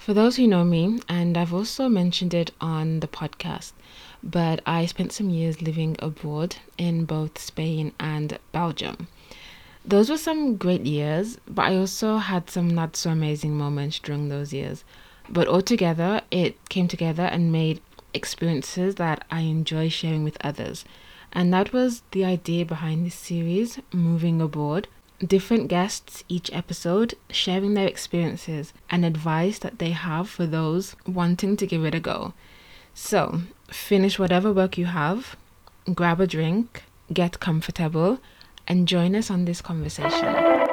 For those who know me, and I've also mentioned it on the podcast, but I spent some years living abroad in both Spain and Belgium. Those were some great years, but I also had some not so amazing moments during those years. But altogether, it came together and made experiences that I enjoy sharing with others. And that was the idea behind this series, Moving Abroad. Different guests each episode sharing their experiences and advice that they have for those wanting to give it a go. So, finish whatever work you have, grab a drink, get comfortable, and join us on this conversation.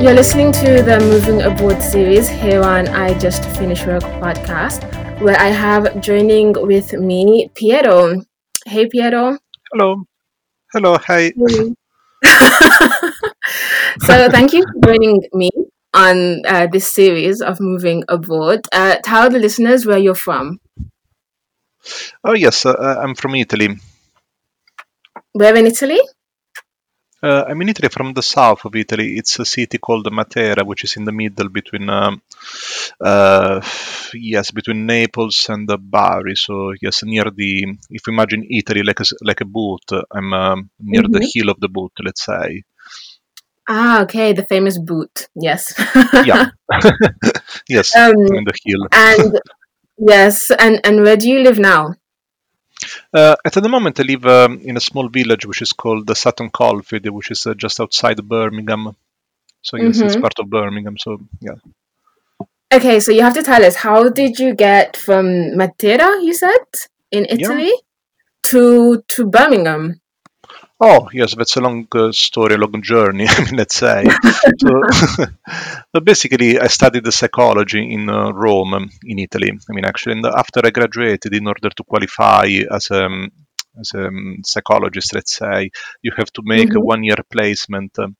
You're listening to the Moving Abroad series here on I Just Finished Work podcast, where I have joining with me Piero. Hey, Piero. Hello. Hello. Hi. so, thank you for joining me on uh, this series of Moving Abroad. Uh, tell the listeners where you're from. Oh, yes. Uh, I'm from Italy. Where in Italy? Uh, I'm in Italy from the south of Italy. It's a city called Matera, which is in the middle between, um, uh, yes, between Naples and Bari. So yes, near the. If you imagine Italy like a like a boot, I'm um, near mm-hmm. the heel of the boot, let's say. Ah, okay, the famous boot. Yes. yeah. yes, um, in the heel. and yes, and and where do you live now? Uh, at the moment, I live um, in a small village which is called the Sutton Coldfield, which is uh, just outside Birmingham. So yes, mm-hmm. it's part of Birmingham. So yeah. Okay, so you have to tell us how did you get from Matera, you said, in Italy, yeah. to to Birmingham? Oh, yes, that's a long uh, story, a long journey, let's say. so, so, basically, I studied psychology in uh, Rome, um, in Italy. I mean, actually, the, after I graduated, in order to qualify as a, um, as a um, psychologist, let's say, you have to make mm-hmm. a one year placement. Um,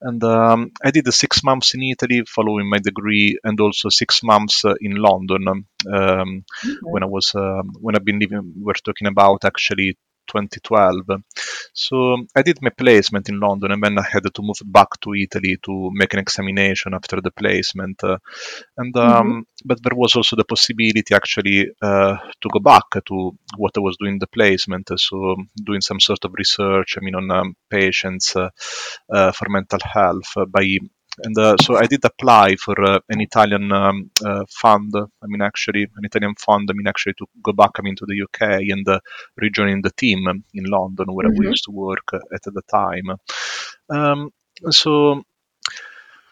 and um, I did six months in Italy following my degree, and also six months uh, in London. Um, okay. When I was, uh, when I've been living, we're talking about actually 2012. So I did my placement in London and then I had to move back to Italy to make an examination after the placement. Uh, and um, mm-hmm. but there was also the possibility actually uh, to go back to what I was doing the placement. So doing some sort of research, I mean, on um, patients uh, uh for mental health by and uh, so I did apply for uh, an Italian um, uh, fund. I mean, actually, an Italian fund. I mean, actually, to go back. I mean, to the UK and uh, rejoining the team in London where mm-hmm. we used to work at the time. Um, so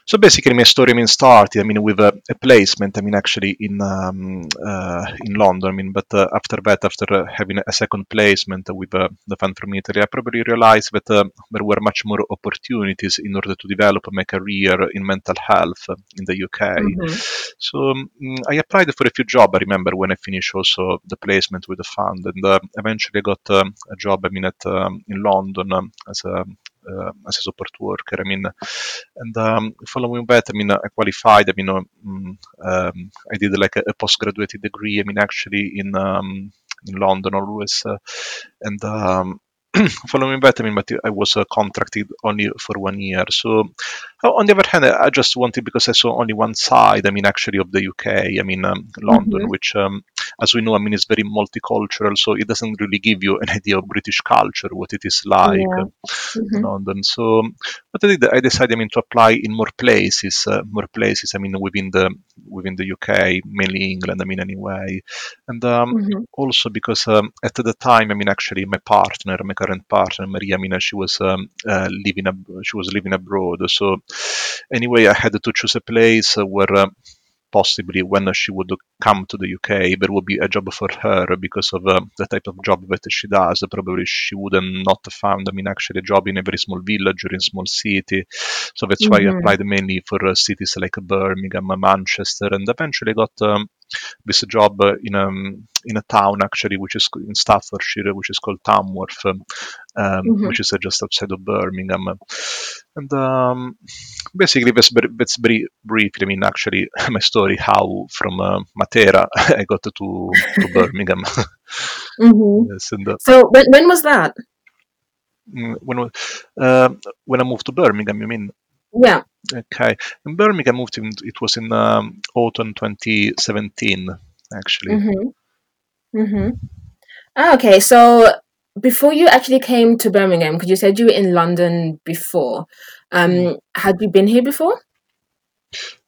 so basically, my story I mean started I mean with a, a placement I mean actually in um, uh, in London. I mean, but uh, after that, after uh, having a second placement with uh, the fund from Italy, I probably realized that uh, there were much more opportunities in order to develop my career in mental health in the UK. Mm-hmm. So um, I applied for a few jobs. I remember when I finished also the placement with the fund, and uh, eventually got um, a job I mean at um, in London um, as a as a support worker. I mean, and um, following that, I mean, I qualified. I mean, um, I did like a, a, postgraduate degree. I mean, actually in um, in London always, uh, and um, following that, I mean, but I was uh, contracted only for one year. So, uh, on the other hand, I just wanted because I saw only one side. I mean, actually, of the UK. I mean, um, London, mm-hmm. which, um, as we know, I mean, is very multicultural. So it doesn't really give you an idea of British culture, what it is like yeah. mm-hmm. in London. So, what I did, I decided, I mean, to apply in more places, uh, more places. I mean, within the within the UK, mainly England. I mean, anyway, and um, mm-hmm. also because um, at the time, I mean, actually, my partner, my current partner, Maria, I mean, she was um, uh, living ab- she was living abroad. So anyway, I had to choose a place where uh, possibly when she would come to the UK, there would be a job for her because of uh, the type of job that she does. Probably she wouldn't not found, I mean, actually a job in a very small village or in small city. So that's mm-hmm. why I mm-hmm. applied mainly for uh, cities like Birmingham, Manchester, and eventually got um, this job in a in a town actually, which is in Staffordshire, which is called Tamworth, um, mm-hmm. which is uh, just outside of Birmingham. And um, basically, that's very, that's very brief. I mean, actually, my story how from uh, Matera I got to, to Birmingham. mm-hmm. yes, and, uh, so when, when was that? Mm, when uh, when I moved to Birmingham, you mean? Yeah. Okay. In Birmingham, I moved in, it was in um, autumn 2017, actually. Mm-hmm. Mm-hmm. Ah, okay. So before you actually came to Birmingham, because you said you were in London before, um, mm. had you been here before?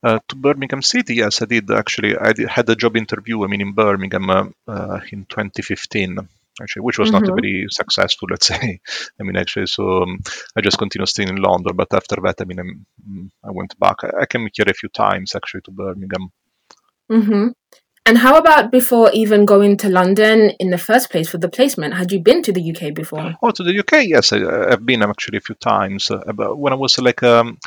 Uh, to Birmingham City, yes, I did actually. I did, had a job interview. I mean, in Birmingham uh, uh, in 2015, actually, which was mm-hmm. not very successful, let's say. I mean, actually, so um, I just continued staying in London. But after that, I mean, I'm, mm, i went back. I, I, came here a few times actually to Birmingham. Mm-hmm. And how about before even going to London in the first place for the placement? Had you been to the UK before? Oh, to the UK, yes, I, have been actually a few times. Uh, when I was like um,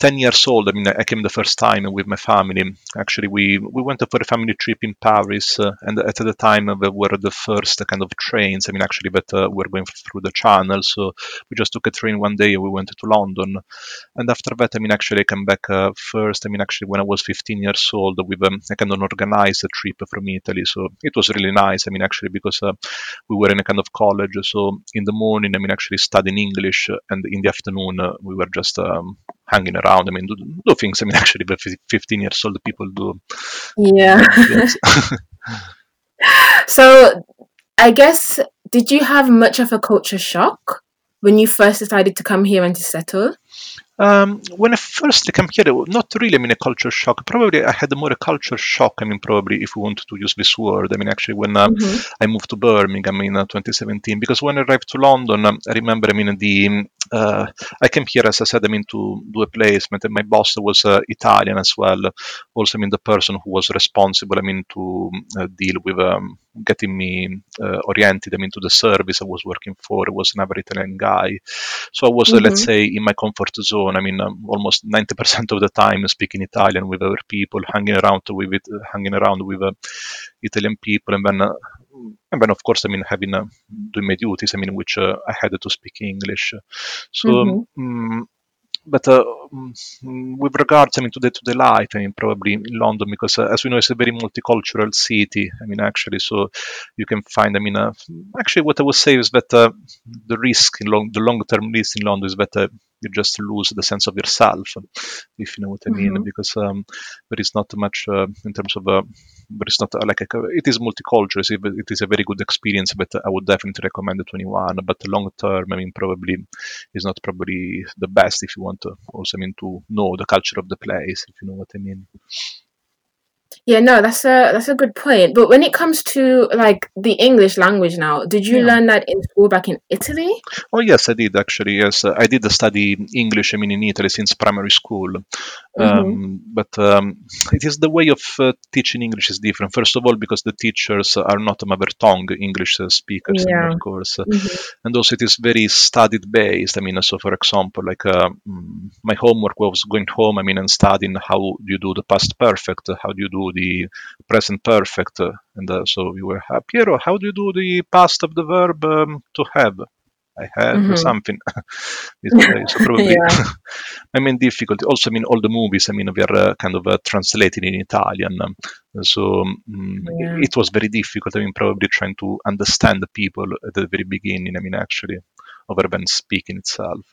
10 years old, I mean, I came the first time with my family. Actually, we, we went for a family trip in Paris, uh, and at the time, uh, we were the first kind of trains. I mean, actually, but uh, we were going through the channel, so we just took a train one day and we went to London. And after that, I mean, actually, I came back uh, first. I mean, actually, when I was 15 years old, with um, I kind of organized a trip from Italy. So it was really nice. I mean, actually, because uh, we were in a kind of college. So in the morning, I mean, actually studying English, and in the afternoon, we were just um, hanging around. I mean, do, do things. I mean, actually, the 15 years old people do. Yeah. so, I guess, did you have much of a culture shock when you first decided to come here and to settle? Um, when I first came here, not really, I mean, a culture shock. Probably I had more a culture shock, I mean, probably if we wanted to use this word. I mean, actually, when uh, mm-hmm. I moved to Birmingham in uh, 2017, because when I arrived to London, um, I remember, I mean, the uh, I came here, as I said, I mean, to do a placement, and my boss was uh, Italian as well. Also, I mean, the person who was responsible, I mean, to uh, deal with um, getting me uh, oriented, I mean, to the service I was working for was another Italian guy. So I was, mm-hmm. let's say, in my comfort zone. I mean, um, almost 90% of the time speaking Italian with other people, hanging around with it, hanging around with uh, Italian people, and then and then of course I mean having uh, doing my duties I mean which uh, I had to speak English so mm-hmm. um, but uh, mm, with regards, I mean, to the to the life, I mean, probably in London, because uh, as we know, it's a very multicultural city. I mean, actually, so you can find. I mean, uh, actually, what I would say is that uh, the risk in long, the long term risk in London is that uh, you just lose the sense of yourself, if you know what I mean, mm-hmm. because um, there is not much uh, in terms of but it's not like a, it is multicultural. It is a very good experience, but I would definitely recommend it to anyone. But long term, I mean, probably is not probably the best if you want to also I mean to know the culture of the place, if you know what I mean. Yeah, no, that's a that's a good point. But when it comes to like the English language now, did you yeah. learn that in school back in Italy? Oh yes, I did actually. Yes, I did study English. I mean, in Italy since primary school. Mm-hmm. Um, but um, it is the way of uh, teaching English is different. First of all, because the teachers are not mother tongue English speakers, yeah. of course, mm-hmm. and also it is very studied based. I mean, so for example, like uh, mm, my homework was going home. I mean, and studying how do you do the past perfect, how do you do the present perfect. And uh, so we were, uh, Piero, how do you do the past of the verb um, to have? I have mm-hmm. something. so probably, yeah. I mean, difficulty. Also, I mean, all the movies. I mean, we are uh, kind of uh, translated in Italian, um, so um, yeah. it, it, was very difficult. I mean, probably trying to understand the people at the very beginning. I mean, actually, over than speaking itself.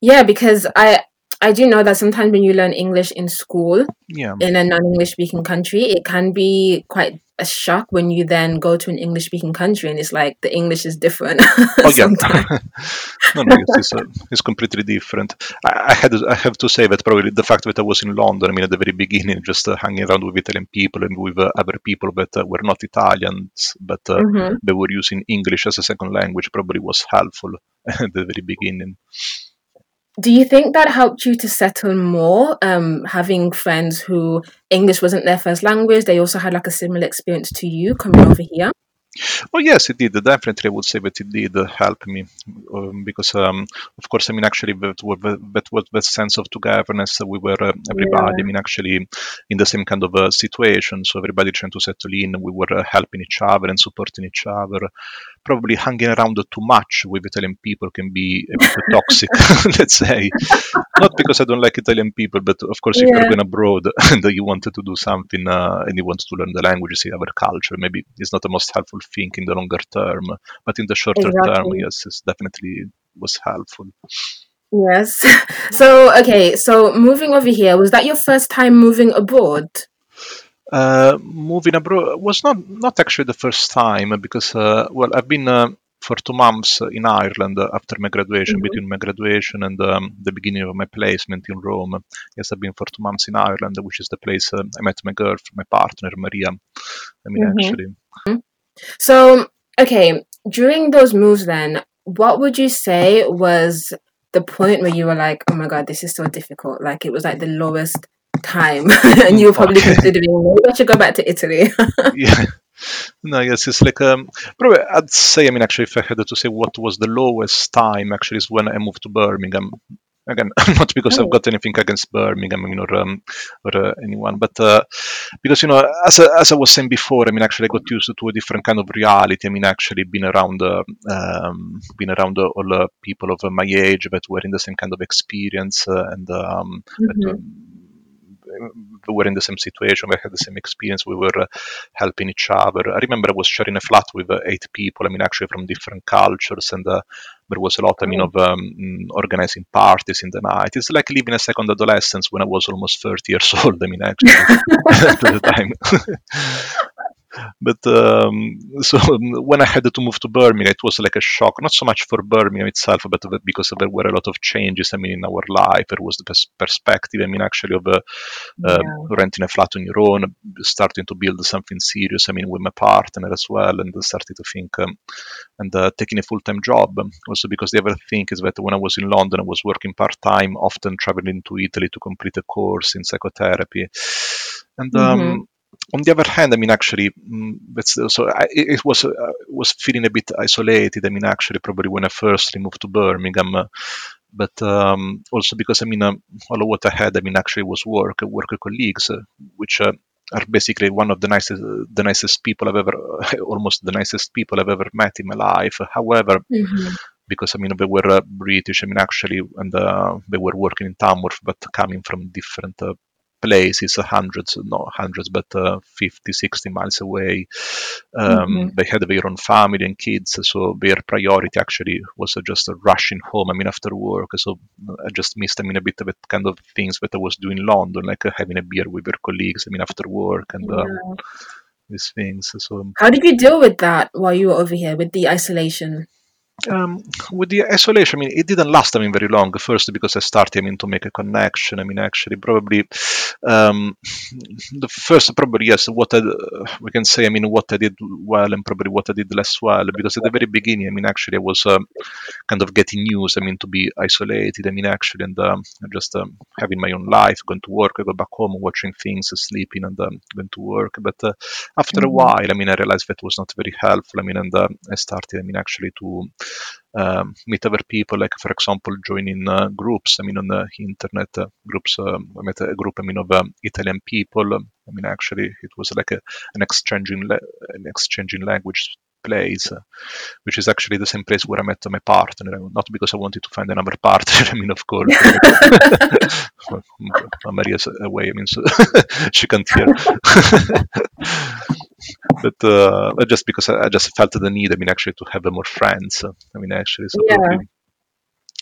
Yeah, because I I do know that sometimes when you learn English in school, yeah. in a non-English speaking country, it can be quite a shock when you then go to an English speaking country and it's like the English is different. oh yeah, no, no, it's, it's, uh, it's, completely different. I, I, had I have to say that probably the fact that I was in London, I mean, at the very beginning, just uh, hanging around with Italian people and with uh, other people that uh, were not Italians, but uh, mm-hmm. they were using English as a second language, probably was helpful at the very beginning do you think that helped you to settle more um, having friends who english wasn't their first language they also had like a similar experience to you coming over here Oh yes, it did. Definitely, I would say that it did help me um, because, um, of course, I mean, actually, that was that was the sense of togetherness. That we were uh, everybody. Yeah. I mean, actually, in the same kind of uh, situation. So everybody trying to settle in. We were uh, helping each other and supporting each other probably hanging around too much with Italian people can be a bit toxic, let's say. Not because I don't like Italian people, but of course, if yeah. you're going abroad and you wanted to do something uh, and you want to learn the language, see other culture, maybe it's not the most helpful thing in the longer term, but in the shorter exactly. term, yes, it definitely was helpful. Yes. So, okay, so moving over here, was that your first time moving abroad? Uh, moving abroad was not not actually the first time because uh, well I've been uh, for two months in Ireland after my graduation mm-hmm. between my graduation and um, the beginning of my placement in Rome. Yes, I've been for two months in Ireland, which is the place uh, I met my girl, my partner Maria. I mean, mm-hmm. actually. Mm-hmm. So okay, during those moves, then what would you say was the point where you were like, oh my god, this is so difficult? Like it was like the lowest time and you were probably okay. considering maybe I should go back to Italy. yeah. No, yes, it's like um, probably I'd say. I mean, actually, if I had to say what was the lowest time, actually, is when I moved to Birmingham. Again, not because oh. I've got anything against Birmingham, I mean, or um, or uh, anyone, but uh, because you know, as I, as I was saying before, I mean, actually, I got used to a different kind of reality. I mean, actually, been around, uh, um, being around all uh, people of my age that were in the same kind of experience, uh, and um, mm-hmm. that, um, were in the same situation. We had the same experience. We were uh, helping each other. I remember I was sharing a flat with uh, eight people. I mean, actually from different cultures, and uh, there was a lot. I mean, of um, organizing parties in the night. It's like living a second adolescence when I was almost 30 years old. I mean, actually, at the time. But um, so when I had to move to Birmingham, it was like a shock. Not so much for Birmingham itself, but because there were a lot of changes. I mean, in our life, there was the pers- perspective. I mean, actually, of uh, yeah. renting a flat on your own, starting to build something serious. I mean, with my partner as well, and starting to think um, and uh, taking a full-time job. Also, because the other thing is that when I was in London, I was working part-time, often traveling to Italy to complete a course in psychotherapy, and. Um, mm-hmm on the other hand, I mean, actually, mm, so I, it was uh, was feeling a bit isolated. I mean, actually, probably when I first moved to Birmingham, uh, but um, also because I mean, um, all of what I had, I mean, actually was work, work colleagues, uh, which uh, are basically one of the nicest, the nicest people I've ever, almost the nicest people I've ever met in my life. However. Mm-hmm because I mean they were uh, British. I mean actually, and uh, they were working in Tamworth, but coming from different uh, places, hundreds, not hundreds, but uh, 50, 60 miles away. Um, mm-hmm. They had their own family and kids, so their priority actually was uh, just rushing home. I mean, after work, so I just missed. I mean, a bit of it kind of things that I was doing in London, like uh, having a beer with your colleagues. I mean, after work and. Uh, yeah. these things. So, how did you deal with that while you were over here with the isolation? Um, with the isolation, I mean, it didn't last. I mean, very long. First, because I started, I mean, to make a connection. I mean, actually, probably um, the first, probably yes. What I, we can say, I mean, what I did well and probably what I did less well. Because at the very beginning, I mean, actually, I was um, kind of getting used. I mean, to be isolated. I mean, actually, and um, just um, having my own life, going to work, I go back home, watching things, sleeping, and um, going to work. But uh, after mm-hmm. a while, I mean, I realized that was not very helpful. I mean, and uh, I started, I mean, actually to um, meet other people, like for example, joining uh, groups. I mean, on the internet uh, groups. Uh, I met a group. I mean, of um, Italian people. I mean, actually, it was like a, an exchanging la- an exchanging language place, uh, which is actually the same place where I met my partner. Not because I wanted to find another partner. I mean, of course, Maria's away. I mean, so she can't hear. But uh, just because I, I, just felt the need. I mean, actually, to have more friends. I mean, actually, so yeah.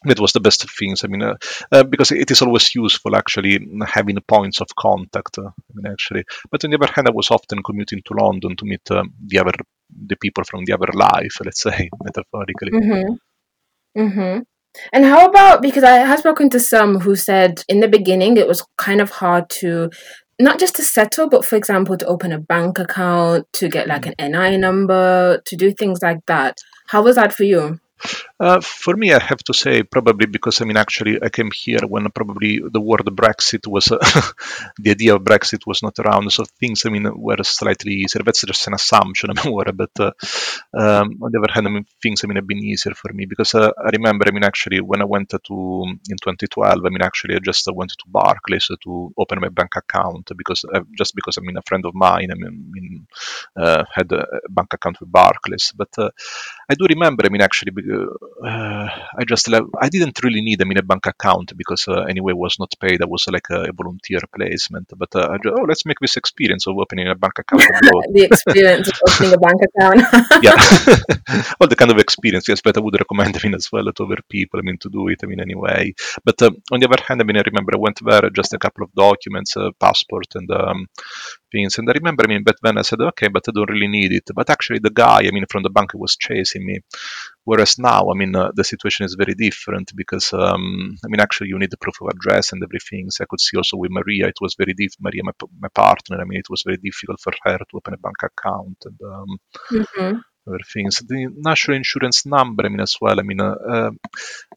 it was the best of things. I mean, uh, uh, because it is always useful actually having points of contact. Uh, I mean, actually, but on the other hand, I was often commuting to London to meet um, the other the people from the other life. Let's say metaphorically. Mm-hmm. Mm-hmm. And how about because I have spoken to some who said in the beginning it was kind of hard to not just to settle, but for example, to open a bank account, to get like mm. an NI number, to do things like that. How was that for you? Uh, for me, I have to say probably because I mean actually I came here when probably the word Brexit was uh, the idea of Brexit was not around, so things I mean were slightly easier. That's just an assumption, I mean, but uh, um, on the other hand, I mean things I mean have been easier for me because uh, I remember I mean actually when I went to in 2012, I mean actually I just went to Barclays to open my bank account because uh, just because I mean a friend of mine I mean uh, had a bank account with Barclays, but I do remember I mean actually uh, I just I didn't really need them in a bank account because uh, anyway was not paid. I was like a, volunteer placement. But uh, I just, oh, let's make this experience of opening a bank account. the experience of opening a bank account. yeah, all the kind of experience. Yes, but I would recommend I mean as well to other people. I mean to do it. I mean anyway. But um, on the other hand, I mean I remember I went there just a couple of documents, uh, passport and um, things. And I remember I mean but then I said okay, but I don't really need it. But actually the guy I mean from the bank was chasing me Whereas now, I mean, uh, the situation is very different because, um, I mean, actually, you need the proof of address and everything. So I could see also with Maria, it was very difficult. Maria, my, my partner, I mean, it was very difficult for her to open a bank account. And um, mm-hmm other things. The national insurance number, I mean, as well. I mean, uh, uh,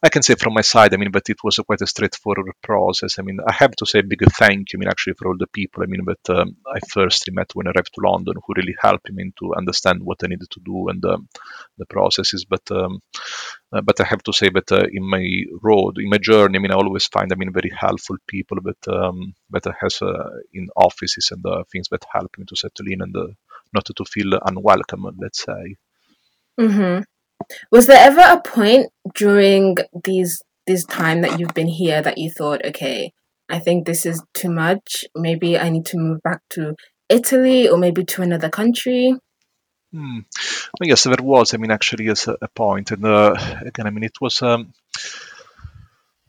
I can say from my side, I mean, but it was a quite a straightforward process. I mean, I have to say a big thank you, I mean, actually, for all the people, I mean, that um, I firstly met when I arrived to London, who really helped me to understand what I needed to do and um, the processes. But um, uh, but I have to say that uh, in my road, in my journey, I mean, I always find, I mean, very helpful people that um, that has uh, in offices and uh, things that help me to settle in and not to feel unwelcome, let's say. Mm-hmm. Was there ever a point during these this time that you've been here that you thought, okay, I think this is too much. Maybe I need to move back to Italy or maybe to another country? Hmm. Well, yes, there was. I mean, actually, yes, a, a. And uh, again, I mean, it was. Um,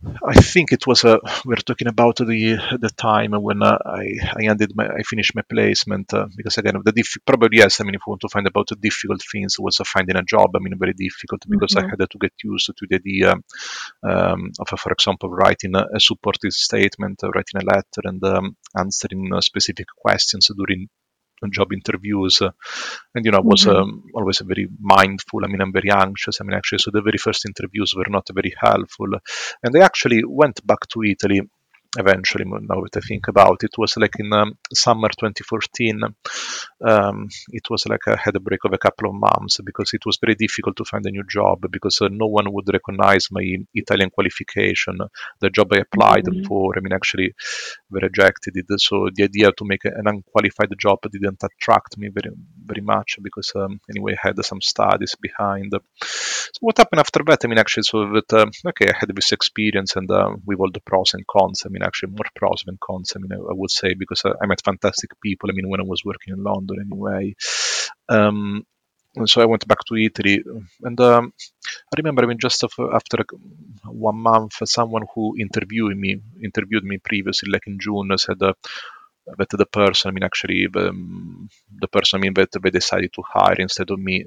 I think it was uh, we are talking about the the time when uh, I I ended my I finished my placement uh, because again the diff- probably yes I mean if you want to find about the difficult things was uh, finding a job I mean very difficult because mm-hmm. I had to get used to the idea um, of for example writing a, a supportive statement uh, writing a letter and um, answering uh, specific questions during job interviews uh, and you know I was mm-hmm. um, always very mindful I mean I'm very anxious I mean actually so the very first interviews were not very helpful and I actually went back to Italy eventually now that I think about it was like in um, summer 2014 um, it was like I had a break of a couple of months because it was very difficult to find a new job because uh, no one would recognize my Italian qualification the job I applied mm-hmm. for I mean actually rejected it. So the idea to make an unqualified job didn't attract me very very much because um, anyway I had some studies behind. So what happened after that? I mean actually so that uh, okay I had this experience and uh, with all the pros and cons. I mean mean, actually more pros than cons. I mean, I, I would say because I, I, met fantastic people. I mean, when I was working in London anyway. Um, so I went back to Italy, and um, I remember, I mean, just after one month, someone who interviewed me interviewed me previously, like in June, said. Uh, that the person, I mean, actually, um, the person, I mean, that they decided to hire instead of me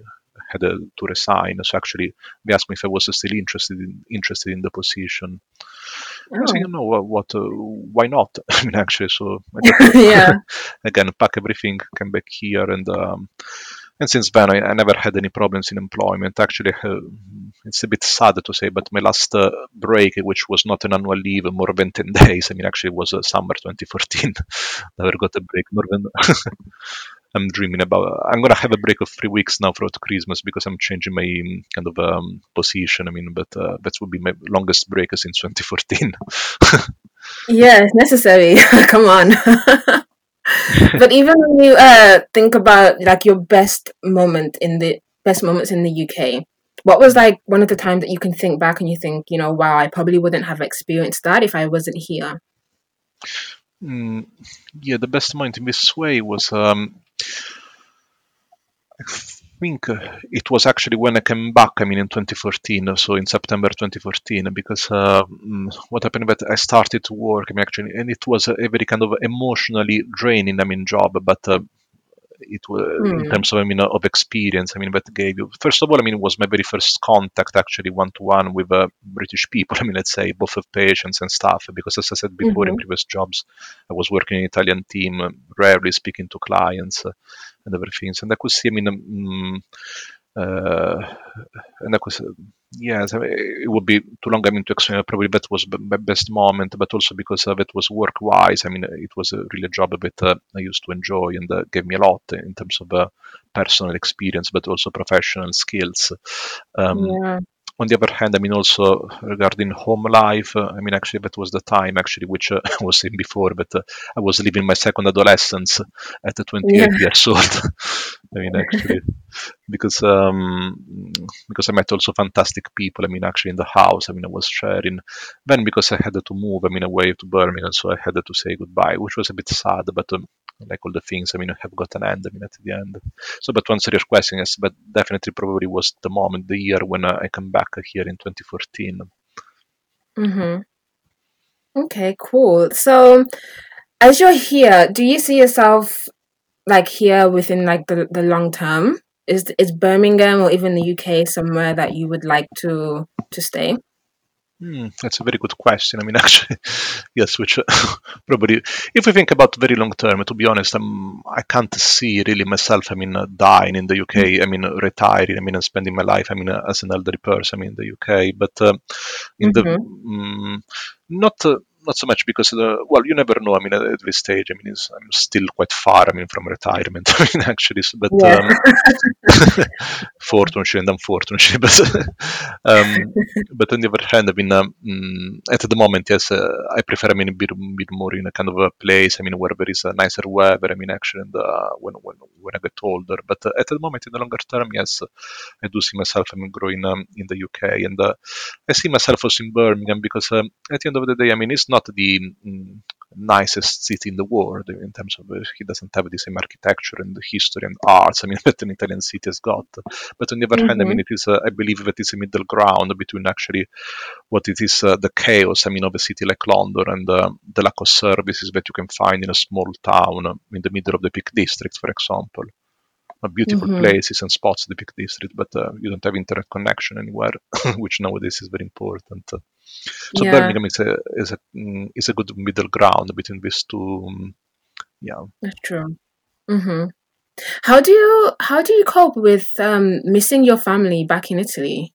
had uh, to resign. So actually, they asked me if I was still interested in interested in the position. Oh. I said, you know what? uh, why not? I mean, actually, so yeah. again, pack everything, come back here, and um, and since then I, I, never had any problems in employment. Actually, uh, it's a bit sad to say, but my last uh, break, which was not an annual leave, more than ten days. I mean, actually, it was uh, summer 2014. never got a break more than. I'm dreaming about. I'm gonna have a break of three weeks now throughout Christmas because I'm changing my um, kind of um, position. I mean, but uh, that would be my longest break since 2014. yeah, it's necessary. Come on. but even when you uh, think about like your best moment in the best moments in the UK, what was like one of the times that you can think back and you think, you know, wow, I probably wouldn't have experienced that if I wasn't here. Mm, yeah, the best moment in this way was um, I think uh, it was actually when I came back, I mean, in 2014, so in September 2014, because uh, mm, what happened that I started to work, I mean, actually, and it was a, very kind of emotionally draining, I mean, job, but uh, it was mm. in hmm. terms of I mean of experience. I mean that gave you first of all. I mean it was my very first contact actually one to one with uh, British people. I mean let's say both of patients and staff because as I said before mm-hmm. in previous jobs, I was working in Italian team, rarely speaking to clients uh, and everything. And I could see. I mean. Um, uh, and that was yes, it would be too long. I mean, to explain. Probably that was my best moment, but also because of it was work-wise. I mean, it was a really a job that uh, I used to enjoy and uh, gave me a lot in terms of uh, personal experience, but also professional skills. Um, yeah on the other hand, I mean, also regarding home life, uh, I mean, actually, that was the time, actually, which uh, I was saying before, but uh, I was living my second adolescence at 28 yeah. years old. I mean, actually, because um, because I met also fantastic people. I mean, actually, in the house, I mean, I was sharing. Then, because I had to move, I mean, away to Birmingham, so I had to say goodbye, which was a bit sad, but um, like all the things, I mean, I have got an end, I mean, at the end. So, but to answer your question, yes, but definitely probably was the moment, the year when uh, I come back here in 2014. Mm-hmm. Okay, cool. So, as you're here, do you see yourself like here within like the, the long term? Is is Birmingham or even the UK somewhere that you would like to to stay? Hmm, that's a very good question. I mean, actually, yes, which uh, probably, if we think about very long term, to be honest, I'm, I can't see really myself, I mean, uh, dying in the UK, I mean, retiring, I mean, and spending my life, I mean, uh, as an elderly person, I mean, in the UK. But uh, in mm-hmm. the, um, not, uh, not so much because the well, you never know. I mean, at, this stage, I mean, I'm still quite far. I mean, from retirement. I mean, actually, but yeah. um, fortunately and unfortunately, but um, but on the other hand, I mean, um, mm, at the moment, yes, uh, I prefer. I mean, a bit, bit more in a kind of a place. I mean, where there is a nicer weather. I mean, actually, and uh, when when when I get older. But uh, at the moment, in the longer term, yes, I do see myself. I mean, growing um, in the UK, and uh, I see myself also in Birmingham because um, at the end of the day, I mean, it's not the mm, nicest city in the world in terms of uh, he doesn't have the same architecture and the history and arts. I mean, that an Italian city has got. But on the other mm-hmm. hand, I mean, mm-hmm. it is, uh, I believe that it's a middle ground between actually what it is uh, the chaos, I mean, of a city like London and uh, the lack of services that you can find in a small town in the middle of the Peak District, for example beautiful mm-hmm. places and spots Peak District, but uh, you don't have internet connection anywhere, which nowadays is very important. So yeah. Birmingham is a is a mm, is a good middle ground between these two. Um, yeah, that's true. Mm-hmm. How do you how do you cope with um, missing your family back in Italy?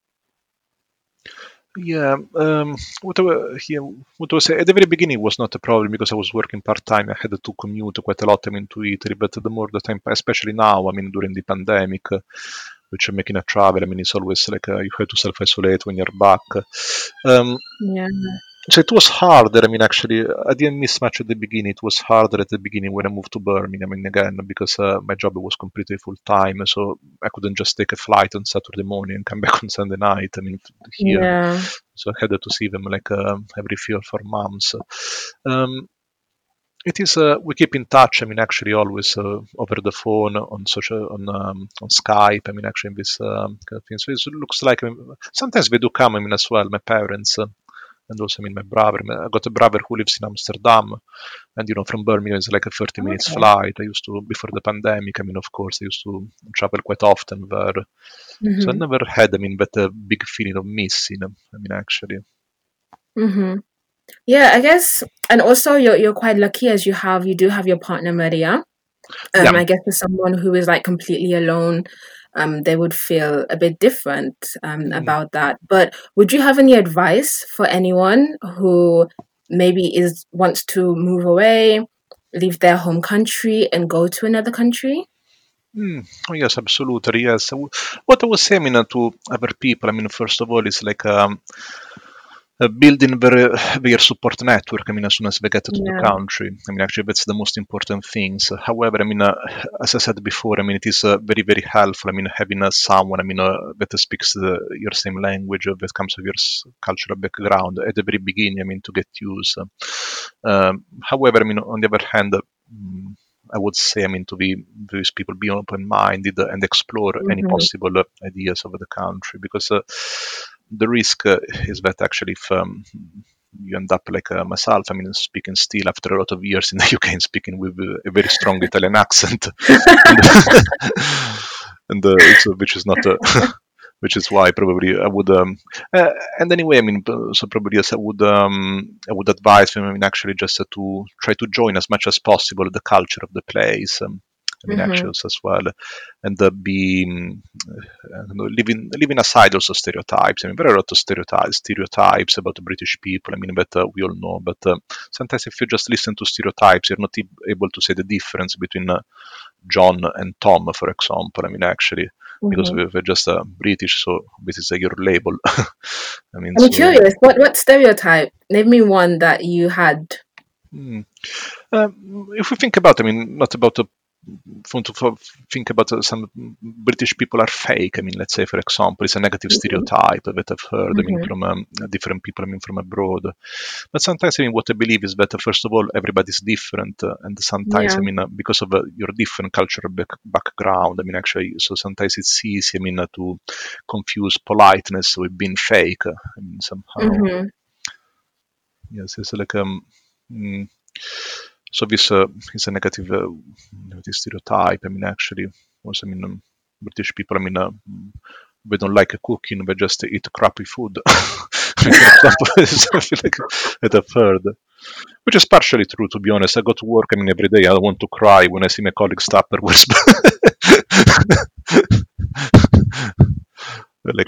Yeah, um, what, what was at the very beginning was not a problem because I was working part time. I had to commute quite a lot I mean, to Italy, but the more the time, especially now, I mean, during the pandemic, which making a travel, I mean, it's always like uh, you have to self isolate when you're back. Um, yeah. So it was harder. I mean, actually, I didn't miss much at the beginning. It was harder at the beginning when I moved to Birmingham. I mean, again, because uh, my job was completely full time, so I couldn't just take a flight on Saturday morning and come back on Sunday night. I mean, here, yeah. so I had to see them like uh, every few or four months. Um, it is uh, we keep in touch. I mean, actually, always uh, over the phone, on social, on um, on Skype. I mean, actually, this um, kind of thing. So it looks like I mean, sometimes they do come. I mean, as well, my parents. Uh, and also I mean my brother. I got a brother who lives in Amsterdam, and you know from Birmingham it's like a 30 minutes okay. flight. I used to before the pandemic. I mean, of course, I used to travel quite often there, mm-hmm. so I never had I mean that a big feeling of missing. I mean, actually. Mm-hmm. Yeah, I guess, and also you're you're quite lucky as you have you do have your partner Maria. Um, yeah. I guess for someone who is like completely alone, um, they would feel a bit different um, mm. about that. But would you have any advice for anyone who maybe is wants to move away, leave their home country, and go to another country? Mm, oh yes, absolutely. Yes. What I was saying to other people, I mean, first of all, it's like um, uh, building their, their support network. I mean, as soon as they get to yeah. the country, I mean, actually, that's the most important things. However, I mean, uh, as I said before, I mean, it is uh, very, very helpful. I mean, having uh, someone, I mean, uh, that speaks your same language, that comes with your cultural background at the very beginning. I mean, to get used. Um, however, I mean, on the other hand. Mm, I would say, I mean, to be these people be open-minded and explore mm-hmm. any possible ideas of the country because the risk uh, is that actually if um, you end up like uh, myself, I mean, speaking still after a lot of years in the UK and speaking with a very strong Italian accent, and uh, which is not. which is why probably I would. Um, uh, and anyway, I mean, so probably yes, I would. Um, I would advise them. I mean, actually, just uh, to try to join as much as possible the culture of the place. Um, I mean, Mhm. actions as well, and uh, be know, leaving leaving aside also stereotypes. I mean, there are a lot of stereotypes stereotypes about British people. I mean, that uh, we all know, but uh, sometimes if you just listen to stereotypes, you're not able to say the difference between uh, John and Tom, for example. I mean, actually, because Mhm. we- we're just uh, British, so this is uh, your label. I mean, I'm so- curious. What what stereotype? Name me one that you had. Hmm. Um, if we think about, I mean, not about the want to think about uh, some British people are fake. I mean, let's say, for example, it's a negative Mhm. stereotype that I've heard. I mean, Mhm. from um, different people. I mean, from abroad. But sometimes, I mean, what I believe is that uh, first of all, everybody's different, uh, and sometimes, I mean, uh, because of uh, your different cultural back- background. I mean, actually, so sometimes it's easy. I mean, uh, to confuse politeness with being fake. I mean, somehow. hmm Yes, it's like um. mm, so this uh, is a negative uh, stereotype. I mean, actually, also, I mean, um, British people. I mean, uh, they don't like cooking; they just eat crappy food. For example, it's something like that I've which is partially true, to be honest. I go to work. I mean, every day I want to cry when I see my colleagues Tupperwares. like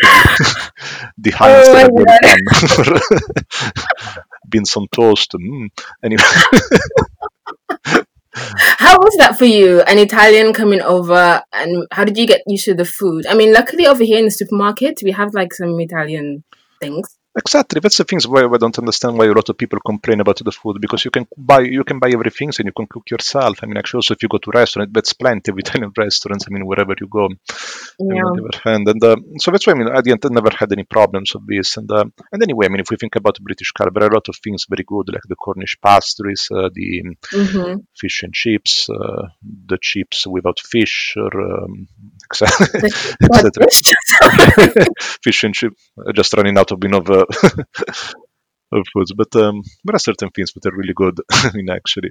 the highest Oh level fun. Beans on toast. Mm. Anyway. How was that for you? An Italian coming over, and how did you get used to the food? I mean, luckily over here in the supermarket, we have like some Italian things. Exactly, that's the things why I don't understand why a lot of people complain about the food because you can buy you can buy everything and you can cook yourself. I mean, actually, also if you go to restaurant, that's plenty of Italian restaurants. I mean, wherever you go, I mean, Yeah. hand, and uh, so that's why I mean, the end, I never had any problems with this. And uh, and anyway, I mean, if we think about British culture, there are a lot of things very good, like the Cornish pastries, uh, the hmm fish and chips, uh, the chips without fish, or um, etc. What etc. dish? fish and chip. Just running out of know, of, uh, of foods, but um, there are certain things that are really good. I mean, actually,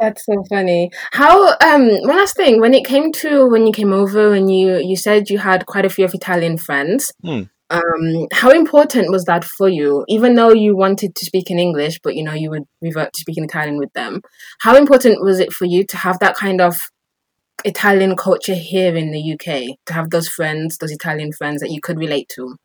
That's so funny. How um one last thing, when it came to when you came over and you you said you had quite a few of Italian friends. Hmm. Um, how important was that for you? Even though you wanted to speak in English, but you know you would revert to speaking Italian with them. How important was it for you to have that kind of Italian culture here in the UK? To have those friends, those Italian friends that you could relate to.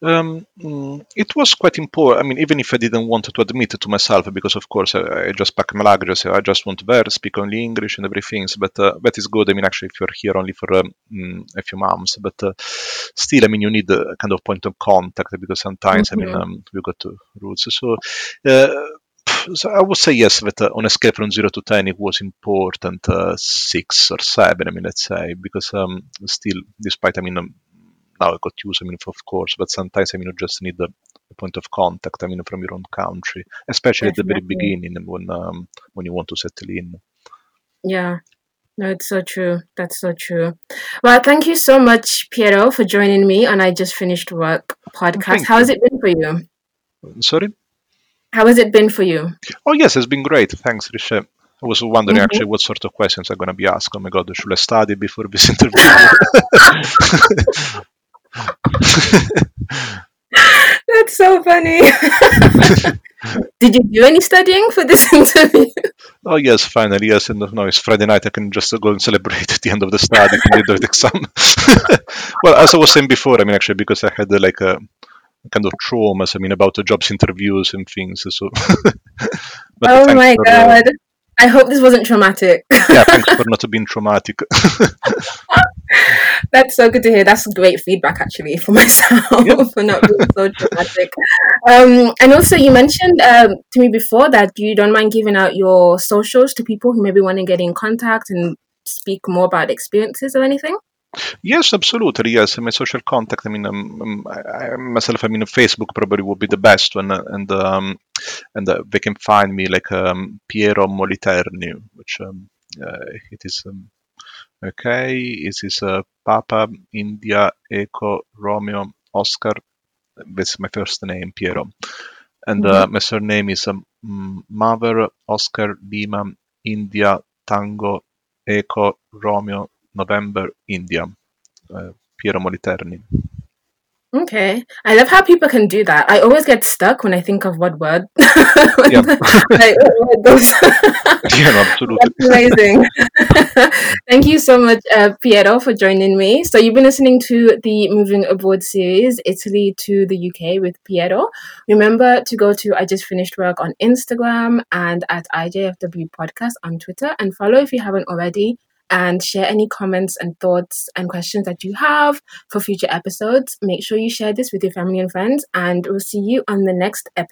um, mm, it was quite important. I mean, even if I didn't want to admit it to myself, because of course I, I just pack my luggage. I I just want there, speak only English and everything. But uh, that is good. I mean, actually, if you're here only for um, mm, a few months, but uh, still, I mean, you need a kind of point of contact because sometimes, I mean, Mhm. um, we got to roots. So. Uh, so I would say yes that uh, on a scale from zero to ten it was important uh, six or seven. I mean, let's say because um, still, despite I mean, um, now I got used. I mean, of course, but sometimes I mean, you just need a, a point of contact. I mean, from your own country, especially at the very beginning when um, when you want to settle in. Yeah. No, it's so true. That's so true. Well, thank you so much, Piero, for joining me on I Just Finished Work podcast. Thank How has it been for you? Sorry. How has it been for you? Oh yes, it's been great. Thanks, Risha. I was wondering Mhm. actually what sort of questions are going to be asked. Oh my god, should I study before this interview? That's so funny. Did you do any studying for this interview? oh yes, finally yes. And now it's Friday night. I can just go and celebrate at the end of the study, the end of the exam. well, as I was saying before, I mean actually because I had uh, like a kind of traumas. I mean about the jobs interviews and things. So. oh my for, uh, god. I hope this wasn't traumatic. yeah, thanks for not being traumatic. That's so good to hear. That's great feedback, actually, for myself Yeah. for not being so dramatic. Um, and also, you mentioned um, to me before that you don't mind giving out your socials to people who maybe want to get in contact and speak more about experiences or anything. Yes, absolutely. Yes, my social contact. I mean, um, um, I, I myself. I mean, Facebook probably would be the best one, uh, and um, and uh, they can find me like um, Piero Moliterni, which um, uh, it is um, okay. It is uh, Papa India Echo Romeo Oscar. That's my first name, Piero, and uh, my surname is um, Mother Oscar Lima India Tango Echo Romeo November India, uh, Piero Moliterni. Okay. I love how people can do that. I always get stuck when I think of what word. Yeah. like, what goes. Yeah, absolutely. That's amazing. Thank you so much, uh, Piero, for joining me. So you've been listening to the Moving Abroad series, Italy to the UK with Piero. Remember to go to I Just Finished Work on Instagram and at IJFW Podcast on Twitter and follow if you haven't already and share any comments and thoughts and questions that you have for future episodes. Make sure you share this with your family and friends and we'll see you on the next episode.